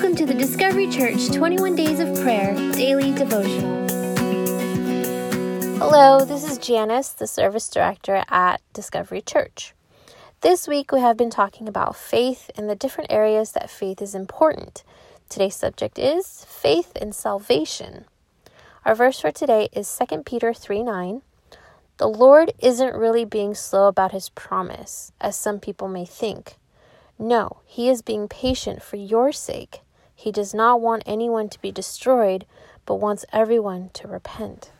Welcome to the Discovery Church 21 Days of Prayer Daily Devotional. Hello, this is Janice, the Service Director at Discovery Church. This week we have been talking about faith and the different areas that faith is important. Today's subject is faith and salvation. Our verse for today is 2 Peter 3 9. The Lord isn't really being slow about his promise, as some people may think. No, he is being patient for your sake. He does not want anyone to be destroyed, but wants everyone to repent.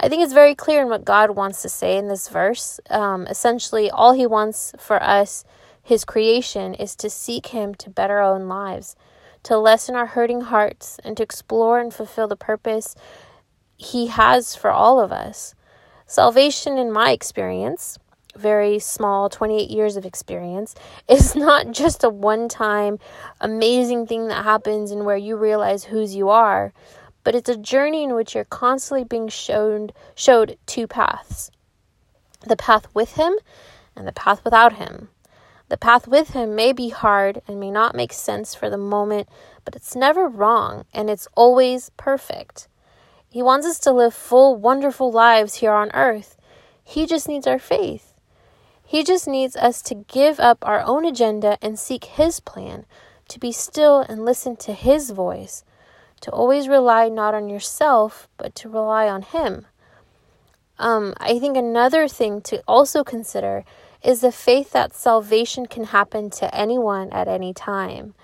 I think it's very clear in what God wants to say in this verse. Um, essentially, all he wants for us, his creation, is to seek him to better our own lives, to lessen our hurting hearts, and to explore and fulfill the purpose he has for all of us. Salvation, in my experience, very small 28 years of experience, is not just a one time amazing thing that happens and where you realize whose you are, but it's a journey in which you're constantly being shown showed two paths. The path with him and the path without him. The path with him may be hard and may not make sense for the moment, but it's never wrong and it's always perfect. He wants us to live full, wonderful lives here on earth. He just needs our faith. He just needs us to give up our own agenda and seek His plan, to be still and listen to His voice, to always rely not on yourself, but to rely on Him. Um, I think another thing to also consider is the faith that salvation can happen to anyone at any time.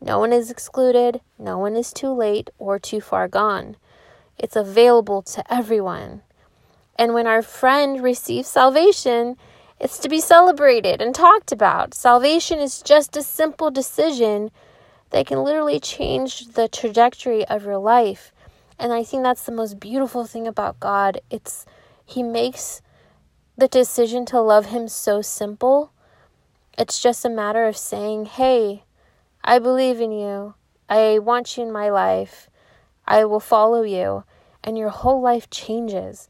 No one is excluded, no one is too late or too far gone. It's available to everyone. And when our friend receives salvation, it's to be celebrated and talked about. Salvation is just a simple decision that can literally change the trajectory of your life. And I think that's the most beautiful thing about God. It's he makes the decision to love him so simple. It's just a matter of saying, "Hey, I believe in you. I want you in my life. I will follow you, and your whole life changes.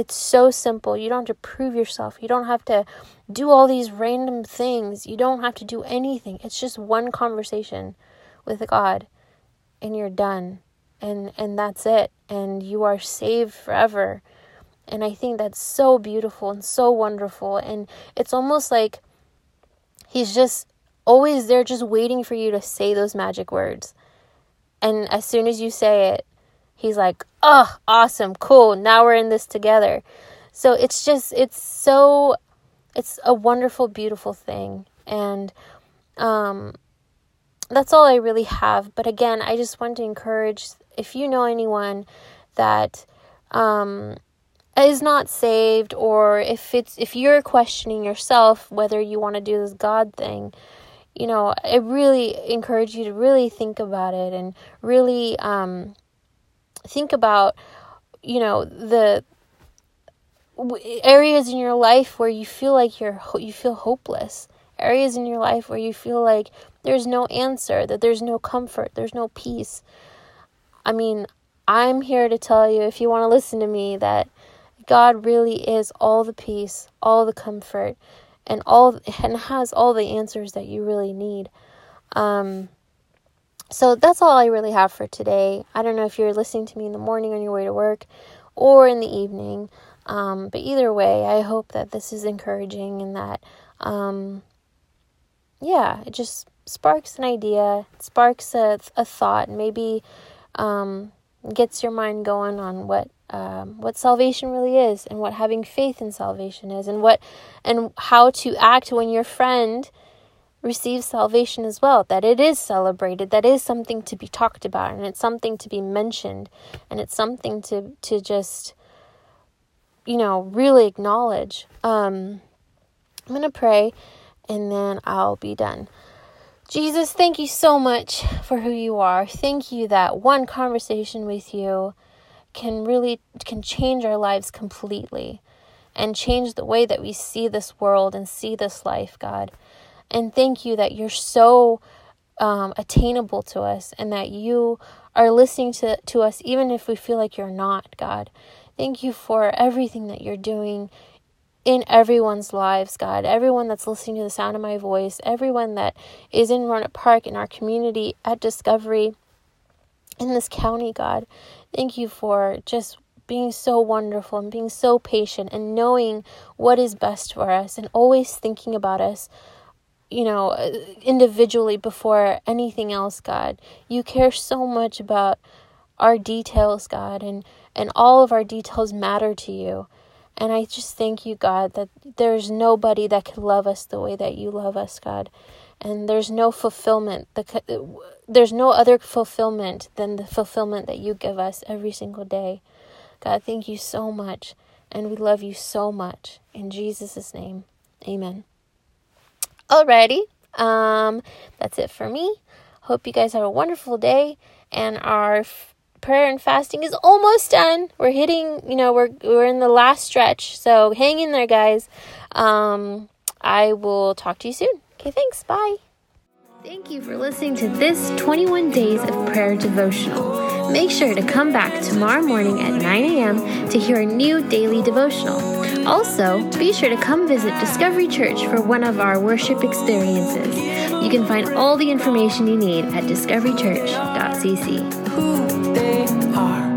It's so simple. You don't have to prove yourself. You don't have to do all these random things. You don't have to do anything. It's just one conversation with God and you're done. And and that's it. And you are saved forever. And I think that's so beautiful and so wonderful and it's almost like he's just always there just waiting for you to say those magic words. And as soon as you say it, he's like, oh, awesome, cool, now we're in this together. So it's just, it's so, it's a wonderful, beautiful thing. And um, that's all I really have. But again, I just want to encourage if you know anyone that um, is not saved, or if it's if you're questioning yourself whether you want to do this God thing, you know, I really encourage you to really think about it and really um, think about you know the areas in your life where you feel like you're you feel hopeless. Areas in your life where you feel like there's no answer that there's no comfort there's no peace. I mean i'm here to tell you if you want to listen to me that god really is all the peace all the comfort and all and has all the answers that you really need. Um so that's all I really have for today. I don't know if you're listening to me in the morning on your way to work or in the evening. Um, but either way, I hope that this is encouraging and that, um, yeah, it just sparks an idea, sparks a, a thought, maybe um, gets your mind going on what um, what salvation really is and what having faith in salvation is and what and how to act when your friend receive salvation as well, that it is celebrated, that is something to be talked about, and it's something to be mentioned, and it's something to, to just, you know, really acknowledge. Um, I'm going to pray and then I'll be done. Jesus, thank you so much for who you are. Thank you that one conversation with you can really can change our lives completely and change the way that we see this world and see this life, God. And thank you that you're so um, attainable to us and that you are listening to, to us even if we feel like you're not, God. Thank you for everything that you're doing in everyone's lives, God. Everyone that's listening to the sound of my voice, everyone that is in Roanoke Park, in our community, at Discovery, in this county, God. Thank you for just being so wonderful and being so patient and knowing what is best for us and always thinking about us you know, uh, individually before anything else, God. You care so much about our details, God, and, and all of our details matter to you. And I just thank you, God, that there's nobody that could love us the way that you love us, God. And there's no fulfillment. The, uh, there's no other fulfillment than the fulfillment that you give us every single day. God, thank you so much. And we love you so much. In Jesus' name, amen. Alrighty. Um, that's it for me. Hope you guys have a wonderful day. And our prayer and fasting is almost done. We're hitting, you know, we're we're in the last stretch. So hang in there, guys. Um, I will talk to you soon. Okay, thanks. Bye. Thank you for listening to this 21 Days of Prayer devotional. Make sure to come back tomorrow morning at 9 a.m. to hear a new daily devotional. Also, be sure to come visit Discovery Church for one of our worship experiences. You can find all the information you need at discoverychurch.cc.